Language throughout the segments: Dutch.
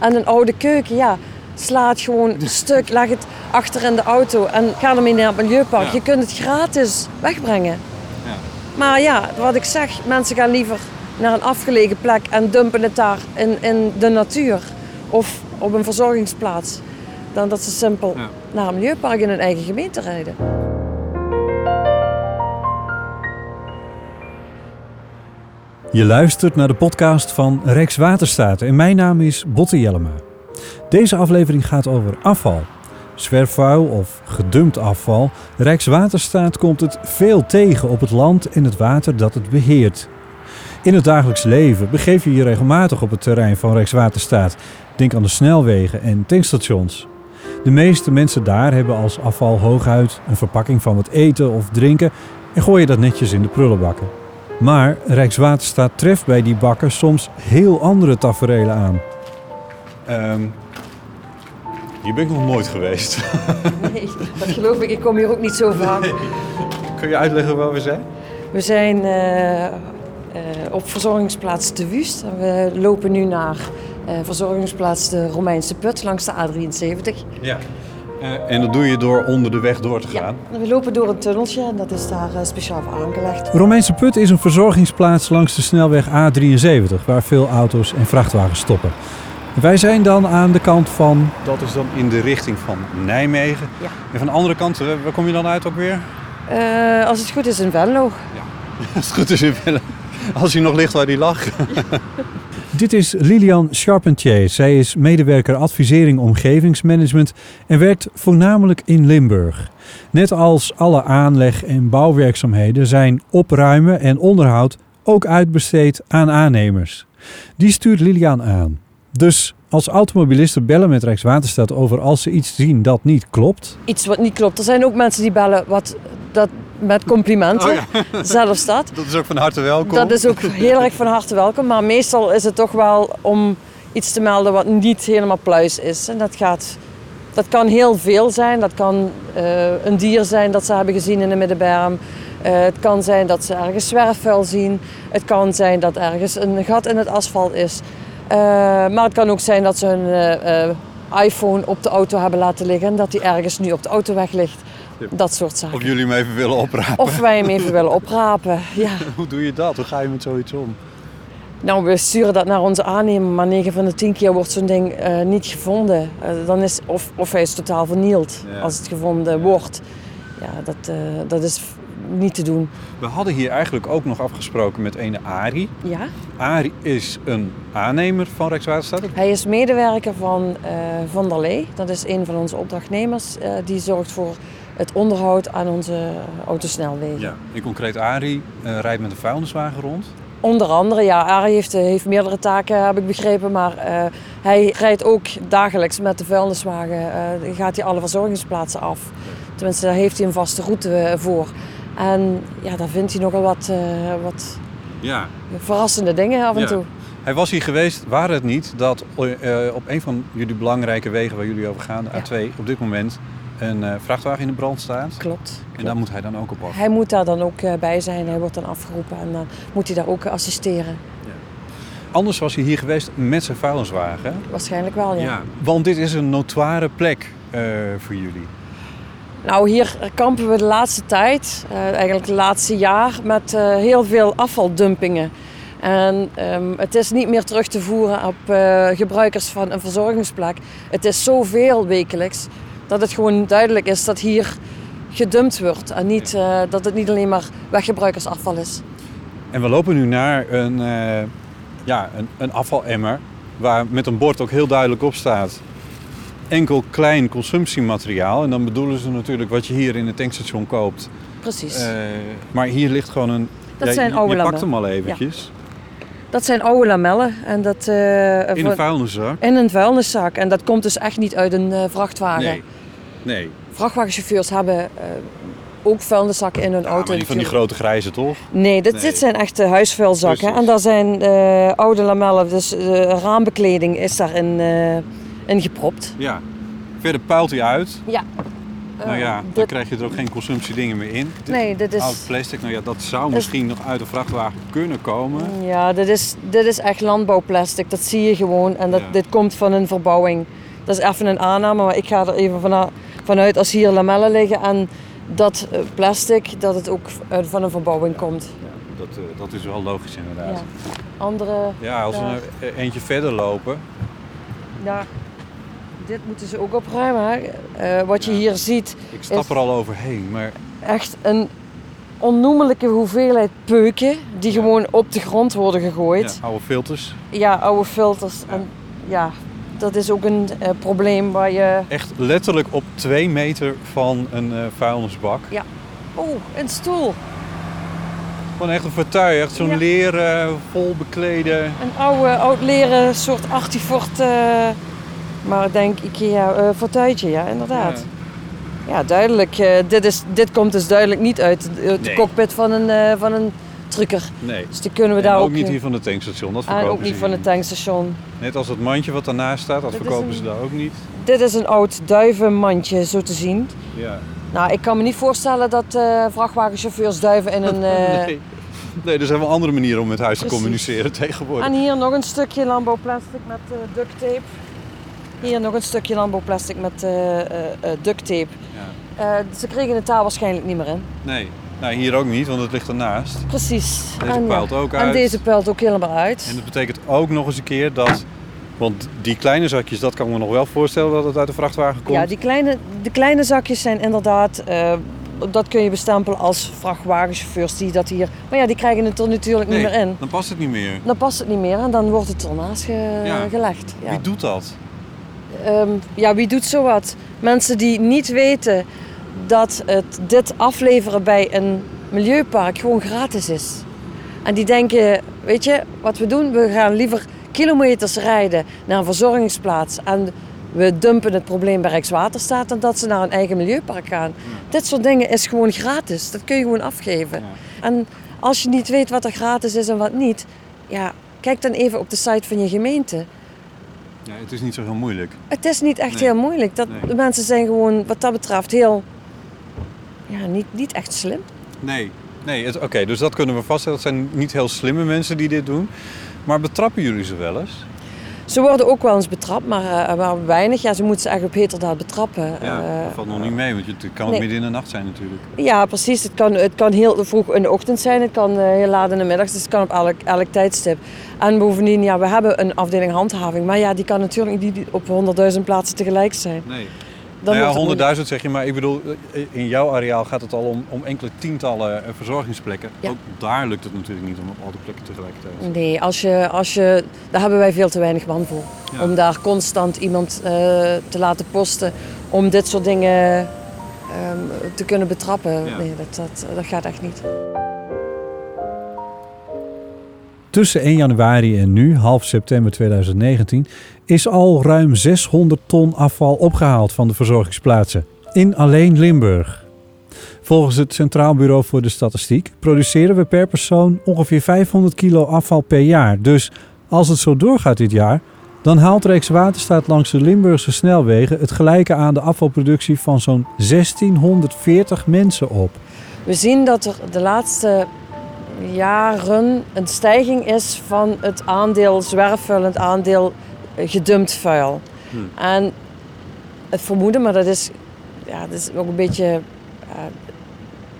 En een oude keuken, ja, sla het gewoon stuk, leg het achter in de auto en ga ermee naar het milieupark. Ja. Je kunt het gratis wegbrengen. Ja. Maar ja, wat ik zeg, mensen gaan liever naar een afgelegen plek en dumpen het daar in, in de natuur of op een verzorgingsplaats. Dan dat ze simpel Ja. naar een milieupark in hun eigen gemeente rijden. Je luistert naar de podcast van Rijkswaterstaat en mijn naam is Botte Jellema. Deze aflevering gaat over afval. Zwerfvuil of gedumpt afval. Rijkswaterstaat komt het veel tegen op het land en het water dat het beheert. In het dagelijks leven begeef je je regelmatig op het terrein van Rijkswaterstaat. Denk aan de snelwegen en tankstations. De meeste mensen daar hebben als afval hooguit een verpakking van wat eten of drinken en gooien dat netjes in de prullenbakken. Maar Rijkswaterstaat treft bij die bakken soms heel andere taferelen aan. Ehm, hier ben ik nog nooit geweest. Nee, dat geloof ik. Ik kom hier ook niet zo vaak. Kun je uitleggen waar we zijn? We zijn eh, eh, op verzorgingsplaats De Wust. En we lopen nu naar eh, verzorgingsplaats de Romeinse Put langs de A73. Ja. Eh, en dat doe je door onder de weg door te gaan. Ja, we lopen door een tunneltje en dat is daar eh, speciaal voor aangelegd. Romeinse Put is een verzorgingsplaats langs de snelweg A73, waar veel auto's en vrachtwagens stoppen. Wij zijn dan aan de kant van. Dat is dan in de richting van Nijmegen. Ja. En van de andere kant, eh, waar kom je dan uit ook weer? Eh, als het goed is in Venlo. Als het goed is in Willem. Als hij nog ligt waar hij lag. Dit is Lilian Charpentier. Zij is medewerker advisering omgevingsmanagement en werkt voornamelijk in Limburg. Net als alle aanleg- en bouwwerkzaamheden zijn opruimen en onderhoud ook uitbesteed aan aannemers. Die stuurt Lilian aan. Dus als automobilisten bellen met Rijkswaterstaat over als ze iets zien dat niet klopt, Iets wat niet klopt. Er zijn ook mensen die bellen wat, dat, met complimenten. Zelfs dat. Dat is ook van harte welkom. Dat is ook heel erg van harte welkom. Maar meestal is het toch wel om iets te melden wat niet helemaal pluis is. En dat, gaat, dat kan heel veel zijn. Dat kan eh, een dier zijn dat ze hebben gezien in de middenberm. Eh, het kan zijn dat ze ergens zwerfvuil zien. Het kan zijn dat ergens een gat in het asfalt is. Eh, maar het kan ook zijn dat ze hun iPhone op de auto hebben laten liggen. En dat die ergens nu op de autoweg ligt. Dat soort zaken. Of jullie hem even willen oprapen. Of wij hem even willen oprapen. Ja. Hoe doe je dat? Hoe ga je met zoiets om? Nou, we sturen dat naar onze aannemer, maar 9 van de 10 keer wordt zo'n ding eh, niet gevonden. Eh, dan is, of, of hij is totaal vernield Ja. als het gevonden wordt. Ja, dat, eh, dat is niet te doen. We hadden hier eigenlijk ook nog afgesproken met ene Ari. Ja? Ari is een aannemer van Rijkswaterstaat. Hij is medewerker van Van der Lee. Dat is een van onze opdrachtnemers. die zorgt voor het onderhoud aan onze autosnelwegen. Ja. In concreet Ari eh, rijdt met een vuilniswagen rond. Onder andere, ja, Arie heeft, eh, heeft meerdere taken, heb ik begrepen. Maar eh, hij rijdt ook dagelijks met de vuilniswagen. eh, gaat hij alle verzorgingsplaatsen af. Tenminste, daar heeft hij een vaste route voor. En ja, daar vindt hij nogal wat, wat Ja. verrassende dingen af en Ja. toe. Hij was hier geweest, waren het niet dat eh, op een van jullie belangrijke wegen waar jullie over gaan, de Ja. A2, op dit moment een eh, vrachtwagen in de brand staat. Klopt. En daar moet hij dan ook op af. Hij moet daar dan ook eh, bij zijn. Hij wordt dan afgeroepen en dan moet hij daar ook assisteren. Anders was hij hier geweest met zijn vuilniswagen. Waarschijnlijk wel, ja. Want dit is een notoire plek voor jullie. Nou, hier kampen we de laatste tijd, eigenlijk het laatste jaar, met heel veel afvaldumpingen. En ehm, het is niet meer terug te voeren op eh, gebruikers van een verzorgingsplek. Het is zoveel wekelijks dat het gewoon duidelijk is dat hier gedumpt wordt. En niet, eh, dat het niet alleen maar weggebruikersafval is. En we lopen nu naar een, eh, ja, een, een afvalemmer waar met een bord ook heel duidelijk op staat enkel klein consumptiemateriaal. En dan bedoelen ze natuurlijk wat je hier in het tankstation koopt. Precies. Eh, maar hier ligt gewoon een... Dat ja, zijn oude Je pakt hem al eventjes. Dat zijn oude lamellen. En dat, eh, In een vuilniszak. in een vuilniszak. En dat komt dus echt niet uit een eh, vrachtwagen. Nee. Nee. Vrachtwagenchauffeurs hebben eh, ook vuilniszakken in hun Ja, auto. maar die van die grote grijze toch? Nee, dit, Nee. dit zijn echte huisvuilzakken. Precies. En daar zijn oude lamellen, dus raambekleding is daarin in gepropt. Ja. Verder puilt hij uit. Ja. Nou ja, dan krijg je er ook geen consumptiedingen meer in. Nee, dit is- Oud plastic, nou ja, dat zou misschien nog uit de vrachtwagen kunnen komen. Ja, dit is, dit is echt landbouwplastic. Dat zie je gewoon. En dat, Ja. dit komt van een verbouwing. Dat is even een aanname, maar ik ga er even vanuit als hier lamellen liggen en dat eh, plastic, dat het ook van een verbouwing komt. Ja, dat, eh, dat is wel logisch inderdaad. Ja. Andere, Ja, als we Ja. er eentje verder lopen. ja, dit moeten ze ook opruimen. Eh, wat je Ja. hier ziet, Ik stap er al overheen, maar echt een onnoemelijke hoeveelheid peuken die Ja. gewoon op de grond worden ja, gegooid. oude filters. Ja, oude filters. Ja. En ja, dat is ook een eh, probleem waar je... Echt letterlijk op twee meter van een eh, vuilnisbak. Oeh, een stoel. Gewoon echt een fauteuil, echt zo'n Ja. leren, vol beklede. Een oude, oud leren soort artifort, maar ik denk Ikea eh fauteuiltje, ja, inderdaad. Ja, duidelijk. eh, dit, is, dit komt dus duidelijk niet uit Nee. cockpit van een, eh, van een trucker. Nee. Dus die kunnen we En daar ook ook... niet hier van het tankstation, dat en verkopen ook niet van het tankstation. Net als het mandje wat daarnaast staat, dat Dit verkopen een- ze daar ook niet. Dit is een oud duivenmandje, zo te zien. Ja. Nou, ik kan me niet voorstellen dat vrachtwagenchauffeurs duiven in een... nee. nee, er zijn wel andere manieren om met huis te communiceren tegenwoordig. En hier nog een stukje landbouwplastic met duct tape. Hier nog een stukje landbouwplastic met eh, eh, eh, duct tape. Ja. Ze kregen het daar waarschijnlijk niet meer in. Nee, nou, hier ook niet, want het ligt ernaast. Precies. Deze en, puilt ook En uit. deze puilt ook helemaal uit. En dat betekent ook nog eens een keer dat... Want die kleine zakjes, dat kan ik me nog wel voorstellen dat het uit de vrachtwagen komt. Ja, die kleine, de kleine zakjes zijn inderdaad, dat kun je bestempelen als vrachtwagenchauffeurs die dat hier... Maar ja, die krijgen het er natuurlijk nee, niet meer in. dan past het niet meer. Dan past het niet meer en dan wordt het ernaast ge- Ja. gelegd. Ja. Wie doet dat? Ehm, ja, wie doet zowat? Mensen die niet weten dat het dit afleveren bij een milieupark gewoon gratis is. En die denken, weet je, wat we doen? We gaan liever kilometers rijden naar een verzorgingsplaats en we dumpen het probleem bij Rijkswaterstaat dan dat ze naar een eigen milieupark gaan. Dit soort dingen is gewoon gratis. Dat kun je gewoon afgeven. Ja. En als je niet weet wat er gratis is en wat niet, ja, kijk dan even op de site van je gemeente. Ja, het is niet zo heel moeilijk. Het is niet echt Nee. heel moeilijk. Dat, Nee. De mensen zijn gewoon wat dat betreft heel... Ja, niet, niet echt slim. Nee, nee oké, dus dat kunnen we vaststellen. Het zijn niet heel slimme mensen die dit doen. Maar betrappen jullie ze wel eens? Ze worden ook wel eens betrapt, maar, eh, maar weinig. Ja, ze moeten ze eigenlijk op heterdaad betrappen. Ja, Eh, dat valt nog niet mee, want je- het kan nee. midden in de nacht zijn natuurlijk. ja, precies. Het kan, het kan heel vroeg in de ochtend zijn. Het kan eh, heel laat in de middag. Dus het kan op elk, elk tijdstip. En bovendien, ja, we hebben een afdeling handhaving. Maar ja, die kan natuurlijk niet op 100.000 plaatsen tegelijk zijn. Nee. Dan nou ja, het 100.000 zeg je, maar ik bedoel, in jouw areaal gaat het al om, om enkele tientallen eh, verzorgingsplekken. Ja. Ook daar lukt het natuurlijk niet om op al die plekken tegelijkertijd. Nee, als je, als je, daar hebben wij veel te weinig man voor. Ja. Om daar constant iemand eh, te laten posten. Om dit soort dingen ehm, te kunnen betrappen. Ja. Nee, dat, dat, dat gaat echt niet. Tussen 1 januari en nu, half september 2019, is al ruim 600 ton afval opgehaald van de verzorgingsplaatsen. In alleen Limburg. Volgens het Centraal Bureau voor de Statistiek produceren we per persoon ongeveer 500 kilo afval per jaar. Dus als het zo doorgaat dit jaar, dan haalt Rijkswaterstaat langs de Limburgse snelwegen het gelijke aan de afvalproductie van zo'n 1640 mensen op. We zien dat er de laatste jaren een stijging is van het aandeel zwerfvuil en het aandeel eh, gedumpt vuil. Hmm. En het vermoeden, maar dat is, ja, dat is ook een beetje eh,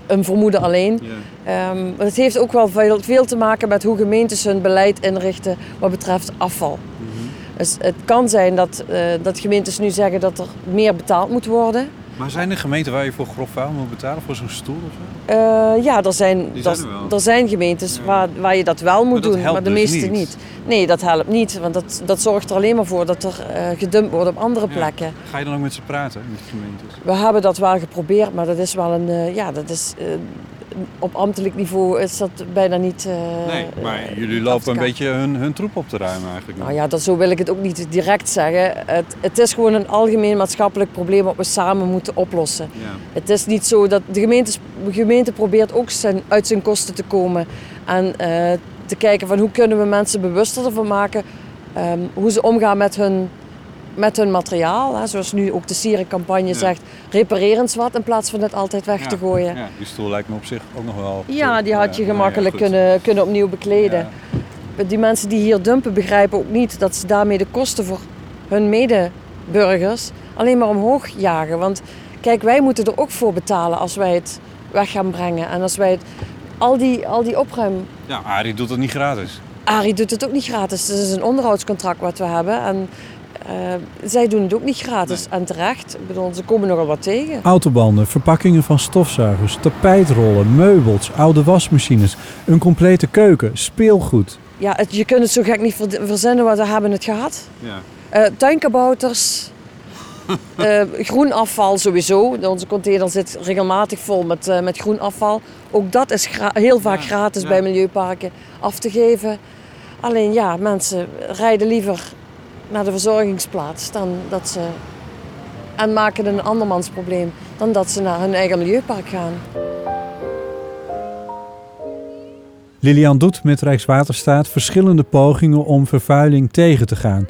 een vermoeden alleen. Ja. Ehm, het heeft ook wel veel, veel te maken met hoe gemeentes hun beleid inrichten wat betreft afval. Mhm. Dus het kan zijn dat, eh, dat gemeentes nu zeggen dat er meer betaald moet worden. Maar zijn er gemeenten waar je voor grof vuil moet betalen voor zo'n stoel of zo? Eh, ja, er zijn, zijn er, zijn gemeentes Ja. waar, waar je dat wel moet Maar doen, maar de dus meeste niet. niet. Nee, dat helpt niet, want dat, dat zorgt er alleen maar voor dat er eh, gedumpt wordt op andere Ja. plekken. Ga je dan ook met ze praten, met de gemeentes? We hebben dat wel geprobeerd, maar dat is wel een, eh, ja, dat is, op ambtelijk niveau is dat bijna niet. eh, Nee, maar jullie lopen een beetje hun, hun troep op te ruimen eigenlijk. Nou ja, dat, zo wil ik het ook niet direct zeggen. Het, het is gewoon een algemeen maatschappelijk probleem wat we samen moeten oplossen. Ja. Het is niet zo dat de gemeente, de gemeente probeert ook zijn, uit zijn kosten te komen. En eh, te kijken van hoe kunnen we mensen bewuster ervan maken. ehm, hoe ze omgaan met hun met hun materiaal. Hè, zoals nu ook de Sierencampagne zegt, repareer eens wat in plaats van het altijd weg te gooien. Ja, die stoel lijkt me op zich ook nog wel... Ja, die had je Ja, gemakkelijk ja, goed. kunnen, kunnen opnieuw bekleden. Die mensen die hier dumpen begrijpen ook niet dat ze daarmee de kosten voor hun medeburgers alleen maar omhoog jagen. Want kijk, wij moeten er ook voor betalen als wij het weg gaan brengen. En als wij het, al die, al die opruim... Ja, Arie doet het niet gratis. Arie doet het ook niet gratis. Het is een onderhoudscontract wat we hebben. En eh, zij doen het ook niet gratis. En terecht. Ik bedoel, ze komen nogal wat tegen. Autobanden, verpakkingen van stofzuigers, tapijtrollen, meubels, oude wasmachines, een complete keuken, speelgoed. Ja, het, je kunt het zo gek niet ver- verzinnen, want we hebben het gehad. Ja. Eh tuinkabouters, eh, groen afval sowieso. Onze container zit regelmatig vol met, eh, met groen afval. Ook dat is heel vaak Ja, gratis ja. bij milieuparken af te geven. Alleen ja, mensen rijden liever naar de verzorgingsplaats dan dat ze... En maken een andermans probleem dan dat ze naar hun eigen milieupark gaan. Lilian doet met Rijkswaterstaat verschillende pogingen om vervuiling tegen te gaan.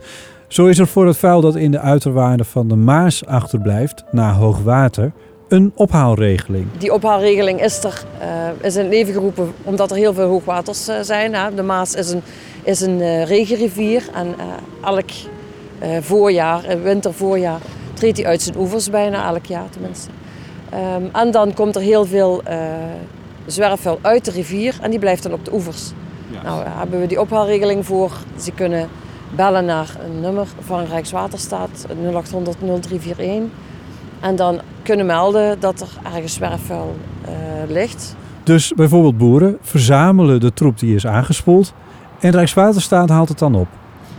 Zo is er voor het vuil dat in de uiterwaarden van de Maas achterblijft na hoogwater een ophaalregeling. Die ophaalregeling is er eh, is in het leven geroepen omdat er heel veel hoogwaters eh, zijn. Hè. De Maas is een, is een eh, regenrivier en eh, elk eh, voorjaar, wintervoorjaar, treedt hij uit zijn oevers bijna, elk jaar tenminste. Ehm, en dan komt er heel veel eh zwerfvuil uit de rivier en die blijft dan op de oevers. Nou, daar hebben we die ophaalregeling voor. Ze kunnen bellen naar een nummer van Rijkswaterstaat, 0800 0341. En dan kunnen melden dat er ergens zwerfvuil eh, ligt. Dus bijvoorbeeld boeren verzamelen de troep die is aangespoeld en Rijkswaterstaat haalt het dan op.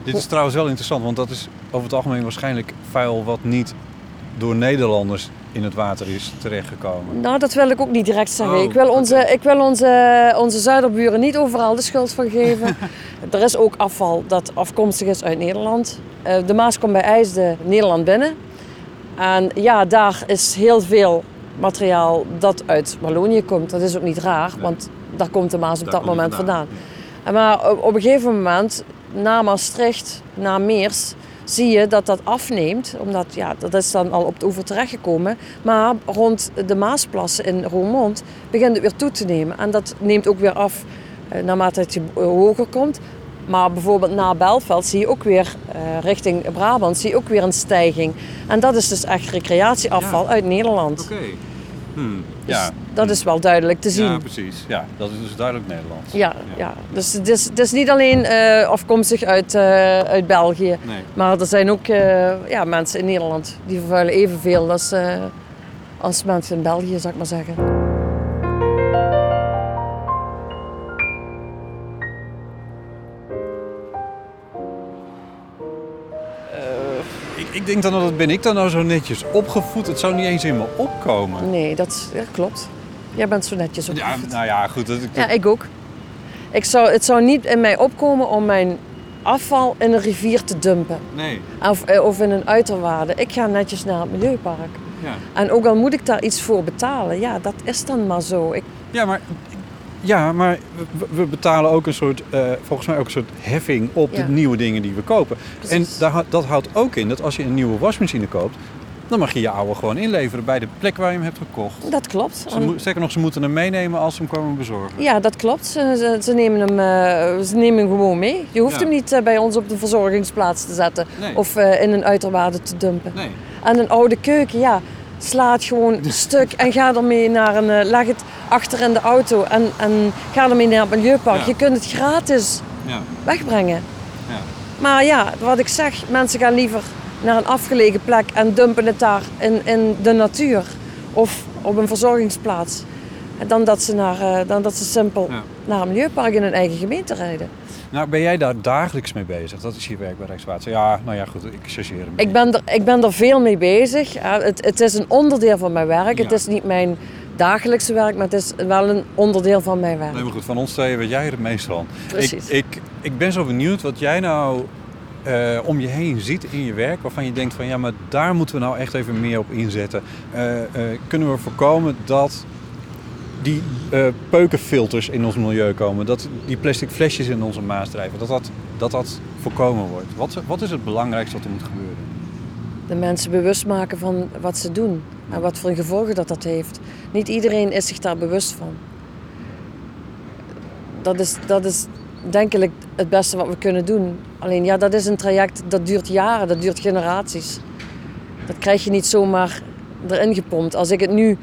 Dit is trouwens wel interessant, want dat is over het algemeen waarschijnlijk vuil wat niet door Nederlanders in het water is terechtgekomen. Nou, dat wil ik ook niet direct zeggen. Oh, ik wil, onze, ik wil onze, onze zuiderburen niet overal de schuld van geven. er is ook afval dat afkomstig is uit Nederland. Eh, de Maas komt bij IJsde Nederland binnen. En ja, daar is heel veel materiaal dat uit Wallonië komt. Dat is ook niet raar, Nee. want daar komt de Maas op Daar dat moment vandaan. Maar op, een gegeven moment, na Maastricht, na Meers, zie je dat dat afneemt. Omdat ja, dat is dan al op de oever terechtgekomen. Maar rond de Maasplassen in Roermond begint het weer toe te nemen. En dat neemt ook weer af eh, naarmate het je eh, hoger komt. Maar bijvoorbeeld na Belveld zie je ook weer eh, richting Brabant zie je ook weer een stijging. En dat is dus echt recreatieafval uit Nederland. Oké. Hmm. Dus Ja. dat is wel duidelijk te zien. ja, precies. Ja, dat is dus duidelijk Nederlands. Ja, ja. dus het is, het is niet alleen eh, afkomstig uit, eh, uit België. Nee. Maar er zijn ook eh, ja, mensen in Nederland die vervuilen evenveel als, als mensen in België, zou ik maar zeggen. Denk dan dat ben ik dan nou zo netjes opgevoed. Het zou niet eens in me opkomen. Nee, dat ja, klopt. Jij bent zo netjes Ja, opgevoed. nou ja, goed. Dat, Ja, ik ook. Ik zou, het zou niet in mij opkomen om mijn afval in een rivier te dumpen. Nee. Of, eh, of in een uiterwaarde. Ik ga netjes naar het milieupark. Ja. En ook al moet ik daar iets voor betalen, ja, dat is dan maar zo. Ik, Ja, maar, ja, maar we, we betalen ook een soort, eh, volgens mij ook een soort heffing op Ja. de nieuwe dingen die we kopen. Precies. En daar, dat houdt ook in dat als je een nieuwe wasmachine koopt, dan mag je je oude gewoon inleveren bij de plek waar je hem hebt gekocht. dat klopt. Ze mo- Sterker nog, ze moeten hem meenemen als ze hem komen bezorgen. Ja, dat klopt. Ze, ze, nemen hem, eh, ze nemen hem gewoon mee. Je hoeft Ja. hem niet eh, bij ons op de verzorgingsplaats te zetten Nee. of in een uiterwaarde te dumpen. Nee. En een oude keuken, ja, sla het gewoon stuk en ga ermee naar een, eh, leg het achter in de auto en, en ga ermee naar het milieupark. Ja. Je kunt het gratis Ja. wegbrengen. Ja. Maar ja, wat ik zeg, mensen gaan liever naar een afgelegen plek en dumpen het daar in, in de natuur of op een verzorgingsplaats. Dan dat ze, naar, eh, dan dat ze simpel naar een milieupark in hun eigen gemeente rijden. Nou, ben jij daar dagelijks mee bezig? Dat is je werk bij Rijkswater. Ja, nou ja, goed, ik chargeer hem. Ik ben er, ik ben er veel mee bezig. Het, het is een onderdeel van mijn werk. Het is niet mijn dagelijkse werk, maar het is wel een onderdeel van mijn werk. Nee, maar goed, van ons tweeën weet jij er het meest van. Precies. Ik, ik, ik ben zo benieuwd wat jij nou eh, om je heen ziet in je werk, waarvan je denkt van ja, maar daar moeten we nou echt even meer op inzetten. Eh, eh, kunnen we voorkomen dat die eh, peukenfilters in ons milieu komen, dat die plastic flesjes in onze maas drijven, dat dat, dat, dat voorkomen wordt? Wat, wat is het belangrijkste wat er moet gebeuren? de mensen bewust maken van wat ze doen en wat voor gevolgen dat dat heeft. Niet iedereen is zich daar bewust van. Dat is, dat is denk ik het beste wat we kunnen doen. Alleen ja, dat is een traject dat duurt jaren, dat duurt generaties. Dat krijg je niet zomaar erin gepompt. Als ik het nu.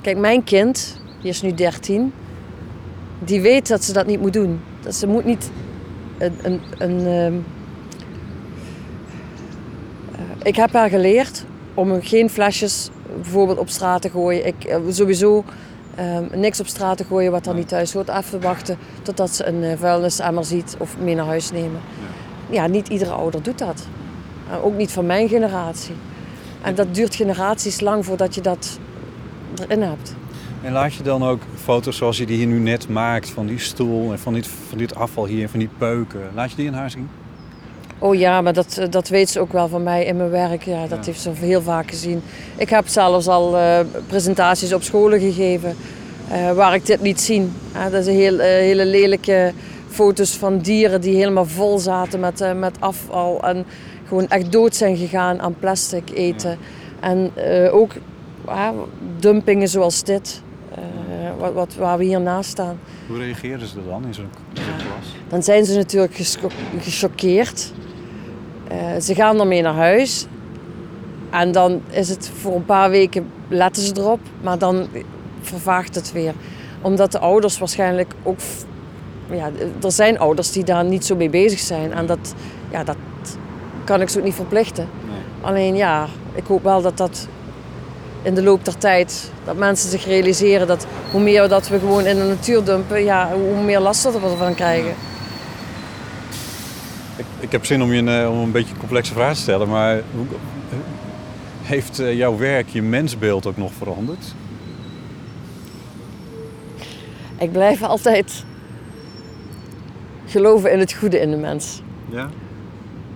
Kijk, mijn kind, die is nu 13, die weet dat ze dat niet moet doen. Dat ze moet niet een. een, een ehm, eh, ik heb haar geleerd om geen flesjes bijvoorbeeld op straat te gooien. Ik, eh, sowieso um, niks op straat te gooien wat dan niet thuis hoort. Even wachten totdat ze een uh, vuilnisemmer ziet of mee naar huis nemen. Ja, ja niet iedere ouder doet dat. Uh, ook niet van mijn generatie. En dat duurt generaties lang voordat je dat erin hebt. En laat je dan ook foto's zoals je die hier nu net maakt van die stoel en van dit, van dit afval hier en van die peuken, laat je die in haar zien? Oh ja, maar dat, dat weet ze ook wel van mij in mijn werk. Ja, dat heeft ze heel vaak gezien. Ik heb zelfs al uh, presentaties op scholen gegeven uh, waar ik dit niet zien. Uh, dat zijn heel, hele lelijke foto's van dieren die helemaal vol zaten met, met afval. En gewoon echt dood zijn gegaan aan plastic eten. En ook dumpingen zoals dit. Wat, wat, waar we hier naast staan. Hoe reageren ze dan in zo'n zo klas? Dan zijn ze natuurlijk gechoqueerd. Uh, ze gaan ermee naar huis. En dan is het voor een paar weken letten ze erop, maar dan vervaagt het weer. Omdat de ouders waarschijnlijk ook. Ja, er zijn ouders die daar niet zo mee bezig zijn. En dat, ja, dat kan ik ze ook niet verplichten. Nee. Alleen ja, ik hoop wel dat dat in de loop der tijd, dat mensen zich realiseren dat hoe meer dat we gewoon in de natuur dumpen, ja, hoe meer last we ervan krijgen. Ik, ik heb zin om je een, eh, om een beetje een complexe vraag te stellen, maar heeft eh, jouw werk je mensbeeld ook nog veranderd? Ik blijf altijd geloven in het goede in de mens. Ja?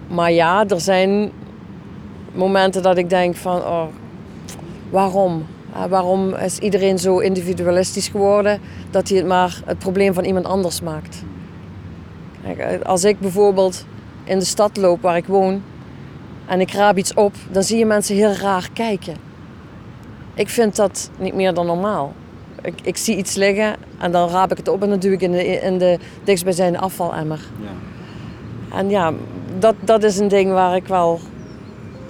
Maar ja, er zijn momenten dat ik denk van, oh, waarom? waarom is iedereen zo individualistisch geworden dat hij het maar het probleem van iemand anders maakt? Kijk, als ik bijvoorbeeld in de stad loop waar ik woon en ik raap iets op, dan zie je mensen heel raar kijken. Ik vind dat niet meer dan normaal. Ik, ik zie iets liggen en dan raap ik het op en dan duw ik in de, in de dichtstbijzijnde afvalemmer. Ja. En ja, dat, dat is een ding waar ik wel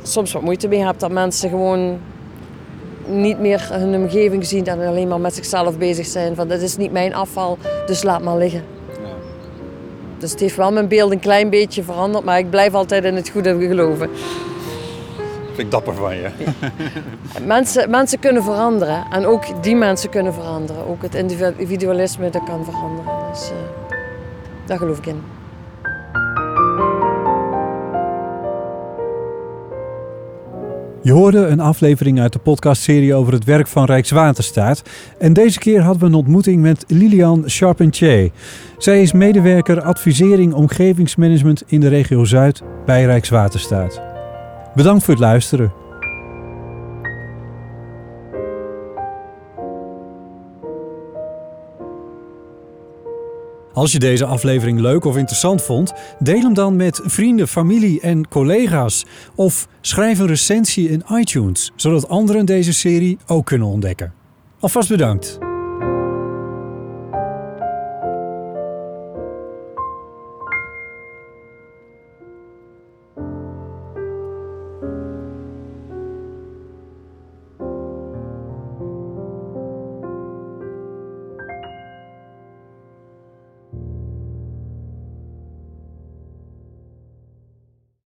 soms wat moeite mee heb. Dat mensen gewoon niet meer hun omgeving zien en alleen maar met zichzelf bezig zijn. Van dit is niet mijn afval, dus laat maar liggen. Dus het heeft wel mijn beeld een klein beetje veranderd, maar ik blijf altijd in het goede geloven. Vind ik dapper van je. mensen, mensen kunnen veranderen en ook die mensen kunnen veranderen. Ook het individualisme dat kan veranderen. Dus uh, daar geloof ik in. Je hoorde een aflevering uit de podcastserie over het werk van Rijkswaterstaat. En deze keer hadden we een ontmoeting met Lilian Charpentier. Zij is medewerker advisering omgevingsmanagement in de regio Zuid bij Rijkswaterstaat. Bedankt voor het luisteren. Als je deze aflevering leuk of interessant vond, deel hem dan met vrienden, familie en collega's. Of schrijf een recensie in iTunes, zodat anderen deze serie ook kunnen ontdekken. Alvast bedankt.